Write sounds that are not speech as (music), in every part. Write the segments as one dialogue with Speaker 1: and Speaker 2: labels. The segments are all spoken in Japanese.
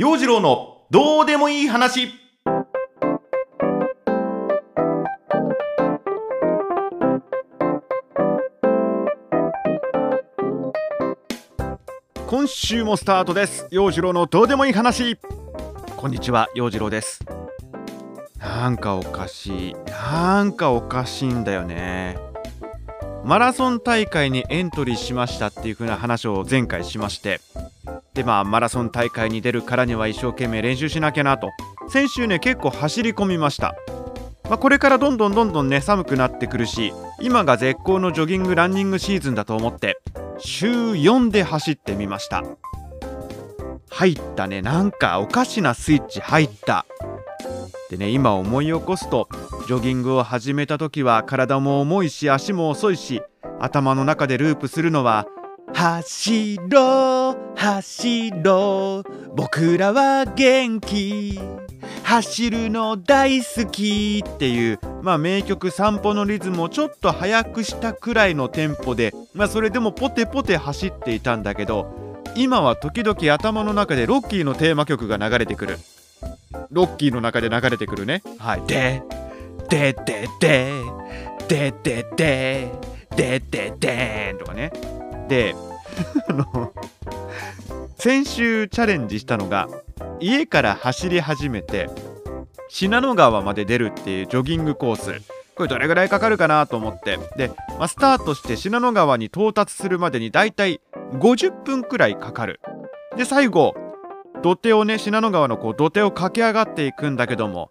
Speaker 1: 陽次郎のどうでもいい話。今週もスタートです。陽次郎のどうでもいい話。こんにちは陽次郎です。なんかおかしい。なんかおかしいんだよね。マラソン大会にエントリーしましたっていう風な話を前回しまして。でまあマラソン大会に出るからには一生懸命練習しなきゃなと。先週ね結構走り込みました。まあ、これからどんどんどんどんね寒くなってくるし今が絶好のジョギングランニングシーズンだと思って週4で走ってみました。入ったね。なんかおかしなスイッチ入った。でね今思い起こすとジョギングを始めた時は体も重いし足も遅いし頭の中でループするのは「走ろう走ろう僕らは元気」走るの大好きっていうまあ名曲散歩のリズムをちょっと速くしたくらいのテンポでまあそれでもポテポテ走っていたんだけど今は時々頭の中でロッキーのテーマ曲が流れてくる。ロッキーの中で流れてくるね。はい。ででででででででででとかね。で (laughs) あの先週チャレンジしたのが家から走り始めて信濃川まで出るっていうジョギングコース。これどれぐらいかかるかなと思って。で、まあ、スタートして信濃川に到達するまでにだいたい50分くらいかかる。で最後土手をね信濃川のこう土手を駆け上がっていくんだけども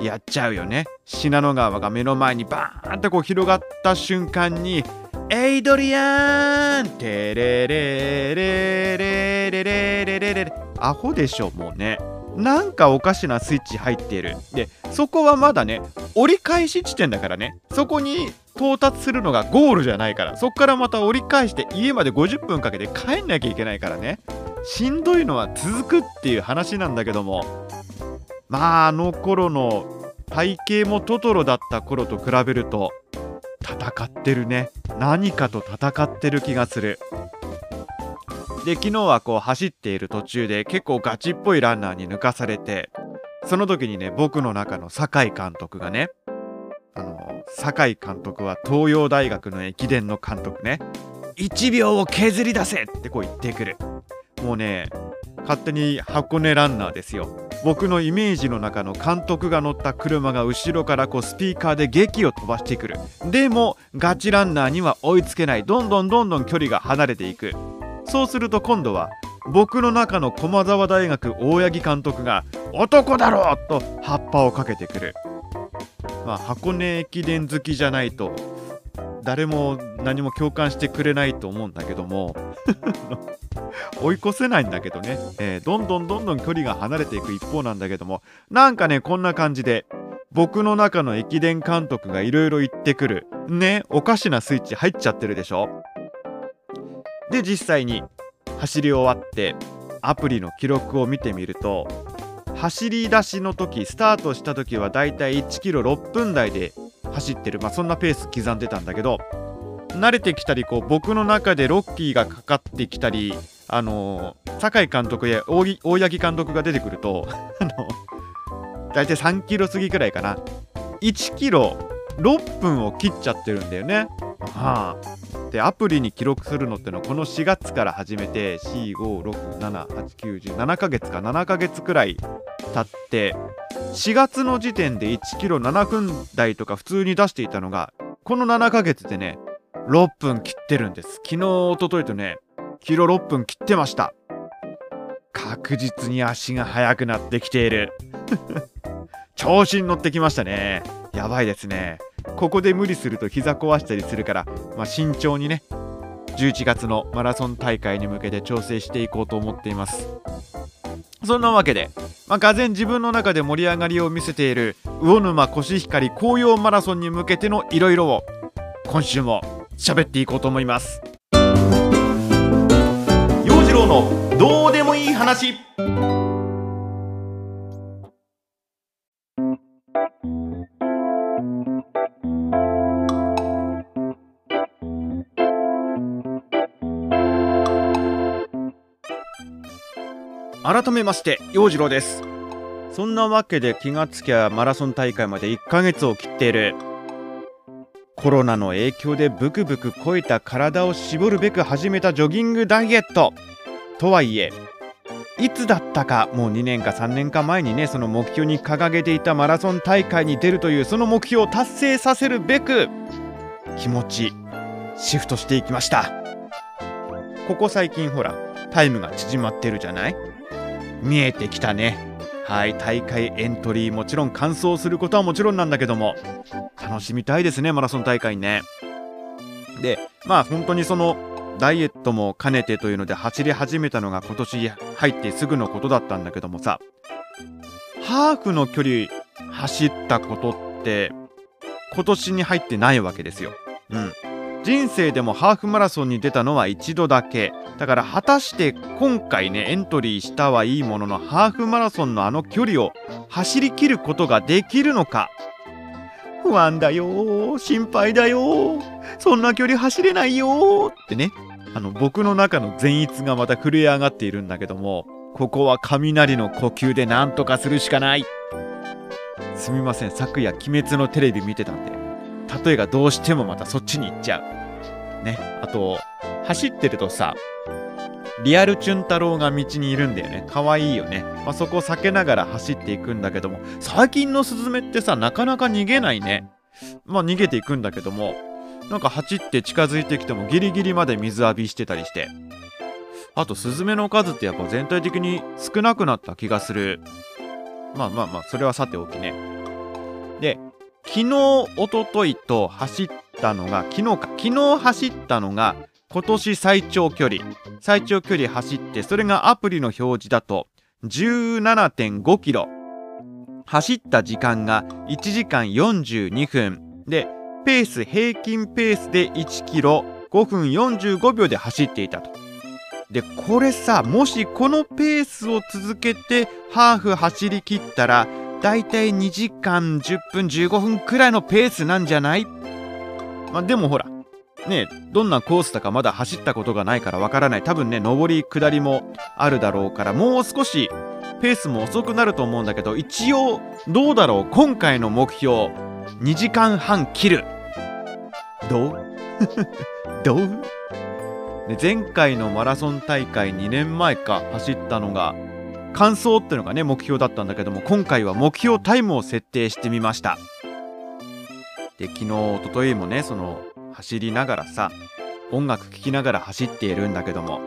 Speaker 1: やっちゃうよね。信濃川が目の前にバーンとこう広がった瞬間にエイドリアンテレレレレレレレレレアホでしょもうねなんかおかしなスイッチ入っているでそこはまだね折り返し地点だからねそこに到達するのがゴールじゃないからそこからまた折り返して家まで50分かけて帰んなきゃいけないからねしんどいのは続くっていう話なんだけどもまああの頃の体型もトトロだった頃と比べると戦ってるね。何かと戦ってる気がする。で昨日はこう走っている途中で結構ガチっぽいランナーに抜かされてその時にね僕の中の酒井監督がねあの酒井監督は東洋大学の駅伝の監督ね1秒を削り出せってこう言ってくる。もうね勝手に箱根ランナーですよ。僕のイメージの中の監督が乗った車が後ろからこうスピーカーで劇を飛ばしてくる。でもガチランナーには追いつけない。どんどんどんどん距離が離れていく。そうすると今度は僕の中の駒沢大学大八木監督が「男だろ!」と葉っぱをかけてくる。まあ箱根駅伝好きじゃないと誰も何も共感してくれないと思うんだけども。(laughs) 追い越せないんだけどね、えー、どんどんどんどん距離が離れていく一方なんだけども。なんかねこんな感じで僕の中の駅伝監督がいろいろ言ってくる。ねおかしなスイッチ入っちゃってるでしょ。で実際に走り終わってアプリの記録を見てみると走り出しの時スタートした時はだいたい1キロ6分台で走ってる。まあそんなペース刻んでたんだけど慣れてきたりこう僕の中でロッキーがかかってきたりあの、酒井監督や大八木監督が出てくると (laughs) あの大体3キロ過ぎくらいかな。1キロ6分を切っちゃってるんだよね。はあ。でアプリに記録するのってのはこの4月から始めて45678907ヶ月か。7ヶ月くらい経って4月の時点で1キロ7分台とか普通に出していたのがこの7ヶ月でね6分切ってるんです。昨日おとといとねキロ6分切ってました。確実に足が速くなってきている。(laughs) 調子に乗ってきましたね。やばいですね。ここで無理すると膝壊したりするから、まあ、慎重にね11月のマラソン大会に向けて調整していこうと思っています。そんなわけで、まあ、がぜ自分の中で盛り上がりを見せている魚沼コシヒカリ紅葉マラソンに向けてのいろいろを今週も喋っていこうと思います。陽次郎のどうでもいい話。改めまして陽次郎です。そんなわけで気がつきゃマラソン大会まで1ヶ月を切っている。コロナの影響でブクブク肥えた体を絞るべく始めたジョギングダイエット。とはいえいつだったかもう2年か3年か前にねその目標に掲げていたマラソン大会に出るというその目標を達成させるべく気持ちシフトしていきました。ここ最近ほらタイムが縮まってるじゃない？見えてきたねはい大会エントリーもちろん完走することはもちろんなんだけども楽しみたいですねマラソン大会ねでまあ本当にそのダイエットも兼ねてというので走り始めたのが今年入ってすぐのことだったんだけどもさハーフの距離走ったことって今年に入ってないわけですよ。うん。人生でもハーフマラソンに出たのは一度だけ。だから果たして今回ね、エントリーしたはいいものの、ハーフマラソンのあの距離を走りきることができるのか。不安だよ心配だよそんな距離走れないよってね。あの、僕の中の善逸がまた震え上がっているんだけども、ここは雷の呼吸で何とかするしかない。すみません、昨夜、鬼滅のテレビ見てたんで、例えがどうしてもまたそっちに行っちゃう。ね。あと、走ってるとさ、リアルチュン太郎が道にいるんだよね。可愛いよね。まあ、そこを避けながら走っていくんだけども、最近のスズメってさ、なかなか逃げないね。まあ、逃げていくんだけども、なんか走って近づいてきてもギリギリまで水浴びしてたりして。あと、スズメの数ってやっぱ全体的に少なくなった気がする。まあまあまあ、それはさておきね。で、昨日、おとといと走ったのが、昨日か、昨日走ったのが、今年最長距離。最長距離走って、それがアプリの表示だと、17.5キロ。走った時間が1時間42分。で、ペース、平均ペースで1キロ5分45秒で走っていたと。で、これさ、もしこのペースを続けてハーフ走り切ったら、だいたい2時間10分15分くらいのペースなんじゃない？まあ、でもほら、ねどんなコースだかまだ走ったことがないからわからない。多分ね、上り下りもあるだろうから、もう少しペースも遅くなると思うんだけど、一応、どうだろう？今回の目標、2時間半切る。どう？(laughs) どう？で前回のマラソン大会2年前か走ったのが完走っていうのがね目標だったんだけども今回は目標タイムを設定してみました。で昨日おとといもねその走りながらさ音楽聴きながら走っているんだけども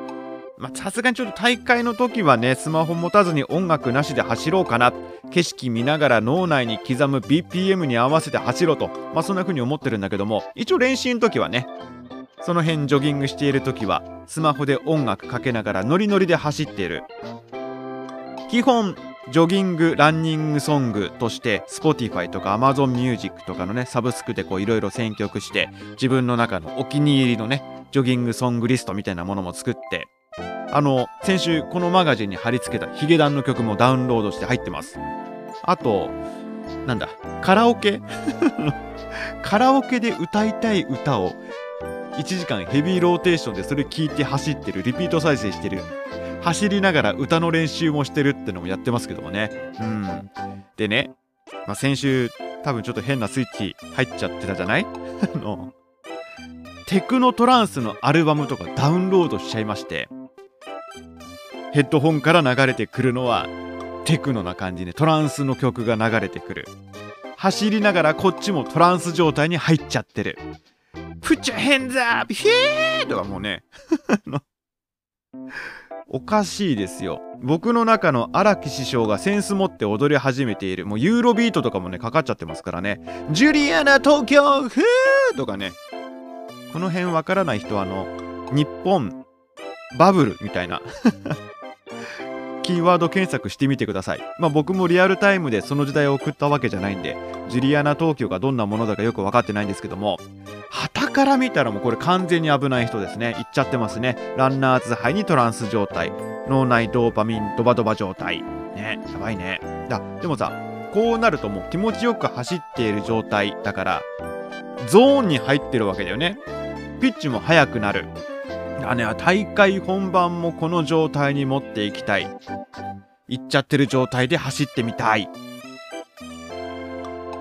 Speaker 1: さすがにちょっと大会の時はねスマホ持たずに音楽なしで走ろうかな景色見ながら脳内に刻む BPM に合わせて走ろうとまあそんな風に思ってるんだけども一応練習の時はねその辺ジョギングしている時はスマホで音楽かけながらノリノリで走っている。基本ジョギングランニングソングとして Spotify とか Amazon Music とかのねサブスクでこういろいろ選曲して自分の中のお気に入りのねジョギングソングリストみたいなものも作ってあの先週このマガジンに貼り付けたヒゲダンの曲もダウンロードして入ってます。あとなんだカラオケ？(laughs) カラオケで歌いたい歌を1時間ヘビーローテーションでそれ聞いて走ってるリピート再生してる走りながら歌の練習もしてるってのもやってますけどもね。うん。でね、まあ、先週多分ちょっと変なスイッチ入っちゃってたじゃない？(laughs) あのテクノトランスのアルバムとかダウンロードしちゃいまして。ヘッドホンから流れてくるのはテクノな感じでトランスの曲が流れてくる。走りながらこっちもトランス状態に入っちゃってるプチャヘンザーヒーとかもうね。(laughs) おかしいですよ。僕の中の荒木師匠がセンス持って踊り始めている。もうユーロビートとかもね、かかっちゃってますからね。ジュリアナ東京フーとかね。この辺わからない人はあの、日本バブルみたいな (laughs) キーワード検索してみてください。まあ僕もリアルタイムでその時代を送ったわけじゃないんで、ジュリアナ東京がどんなものだかよく分かってないんですけども、旗から見たらもうこれ完全に危ない人ですね。いっちゃってますね。ランナーズハイにトランス状態。脳内ドーパミンドバドバ状態。ね、やばいね。だ、でもさ、こうなるともう気持ちよく走っている状態だから、ゾーンに入ってるわけだよね。ピッチも速くなる。あね、大会本番もこの状態に持っていきたい。行っちゃってる状態で走ってみたい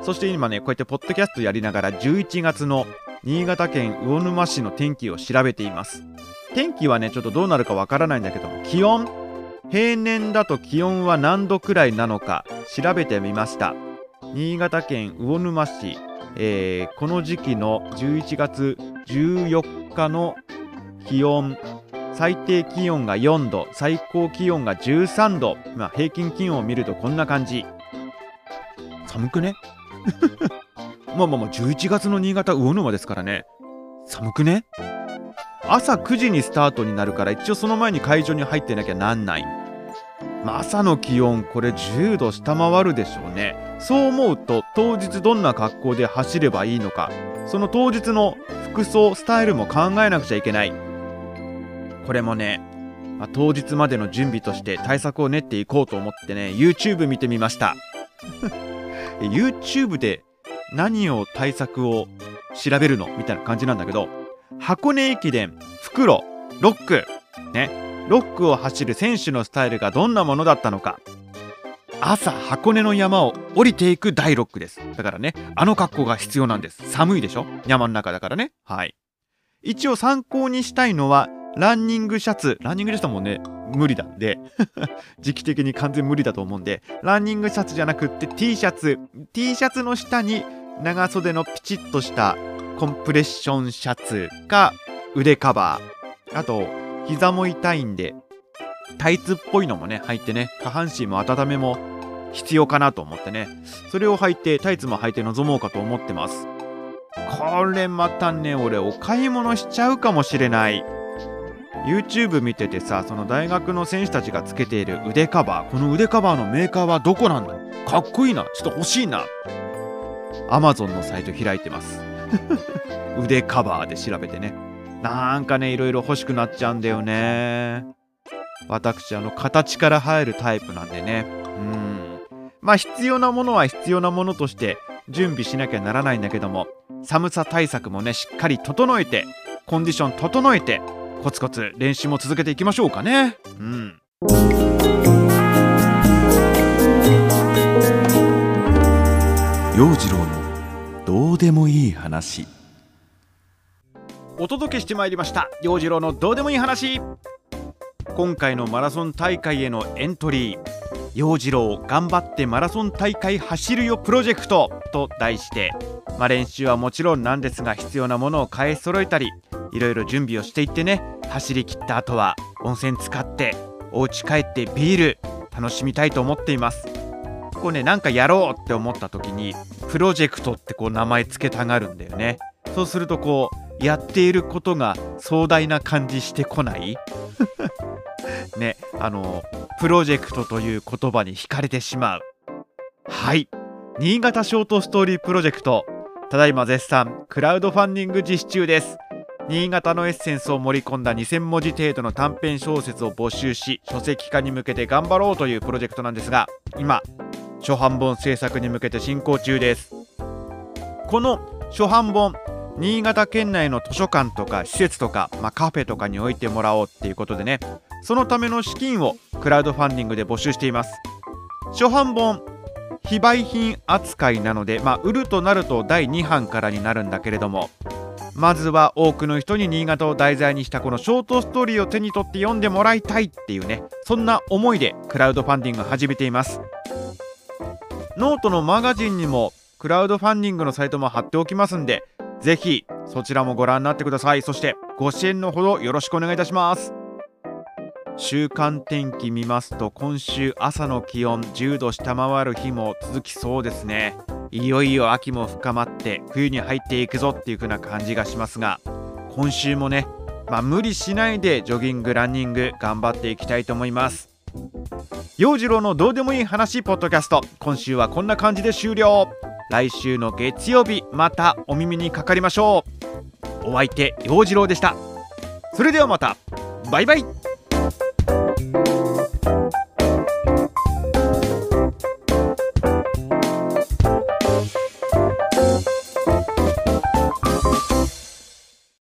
Speaker 1: そして今ねこうやってポッドキャストやりながら11月の新潟県魚沼市の天気を調べています。天気はねちょっとどうなるかわからないんだけど気温。平年だと気温は何度くらいなのか調べてみました。新潟県魚沼市、えー、この時期の11月14日の気温。最低気温が4度最高気温が13度、まあ、平均気温を見るとこんな感じ。寒くね？まあまあまあ11月の新潟魚沼ですからね。寒くね？朝9時にスタートになるから一応その前に会場に入ってなきゃなんない、まあ、朝の気温これ10度下回るでしょうね。そう思うと当日どんな格好で走ればいいのか。その当日の服装スタイルも考えなくちゃいけない。これもね、まあ、当日までの準備として対策を練っていこうと思ってね YouTube 見てみました。(laughs) YouTube で何を対策を調べるのみたいな感じなんだけど箱根駅伝袋6区ね。6区を走る選手のスタイルがどんなものだったのか。朝箱根の山を降りていく第6区です。だからねあの格好が必要なんです。寒いでしょ？山の中だからね。はい。一応参考にしたいのはランニングシャツ。ランニングシャツもね。無理なんで。(laughs) 時期的に完全無理だと思うんで。ランニングシャツじゃなくって T シャツ。T シャツの下に長袖のピチッとしたコンプレッションシャツか腕カバー。あと膝も痛いんでタイツっぽいのもね履いてね下半身も温めも必要かなと思ってね。それを履いてタイツも履いて臨もうかと思ってます。これまたね俺お買い物しちゃうかもしれない。YouTube 見ててさその大学の選手たちがつけている腕カバー。この腕カバーのメーカーはどこなんだ？かっこいいな。ちょっと欲しいな。Amazon のサイト開いてます。(laughs) 腕カバーで調べてね。なんかねいろいろ欲しくなっちゃうんだよね。私あの形から入るタイプなんでね。うん。まあ必要なものは必要なものとして準備しなきゃならないんだけども寒さ対策もねしっかり整えてコンディション整えてコツコツ練習も続けていきましょうかね。うん。
Speaker 2: 陽次郎のどうでもいい話。
Speaker 1: お届けしてまいりました。陽次郎のどうでもいい話。今回のマラソン大会へのエントリー。陽次郎頑張ってマラソン大会走るよプロジェクト。と題して、まあ、練習はもちろんなんですが必要なものを買い揃えたりいろいろ準備をしていってね走りきった後は温泉使ってお家帰ってビール楽しみたいと思っています。こうねなんかやろうって思った時にプロジェクトってこう名前付けたがるんだよね。そうするとこうやっていることが壮大な感じしてこない？(laughs) ねあのプロジェクトという言葉に惹かれてしまう。はい。新潟ショートストーリープロジェクト。ただいま絶賛。クラウドファンディング実施中です。新潟のエッセンスを盛り込んだ2000文字程度の短編小説を募集し書籍化に向けて頑張ろうというプロジェクトなんですが今初版本制作に向けて進行中です。この初版本新潟県内の図書館とか施設とか、まあ、カフェとかに置いてもらおうっていうことでねそのための資金をクラウドファンディングで募集しています。初版本非売品扱いなので、まあ、売るとなると第2版からになるんだけれどもまずは多くの人に新潟を題材にしたこのショートストーリーを手に取って読んでもらいたいっていうねそんな思いでクラウドファンディング始めています。ノートのマガジンにもクラウドファンディングのサイトも貼っておきますんでぜひそちらもご覧になってください。そしてご支援のほどよろしくお願いいたします。週間天気見ますと今週朝の気温10度下回る日も続きそうですね。いよいよ秋も深まって冬に入っていくぞっていう風な感じがしますが今週もね、まあ、無理しないでジョギングランニング頑張っていきたいと思います。陽次郎のどうでもいい話ポッドキャスト。今週はこんな感じで終了。来週の月曜日またお耳にかかりましょう。お相手陽次郎でした。それではまた。バイバイ。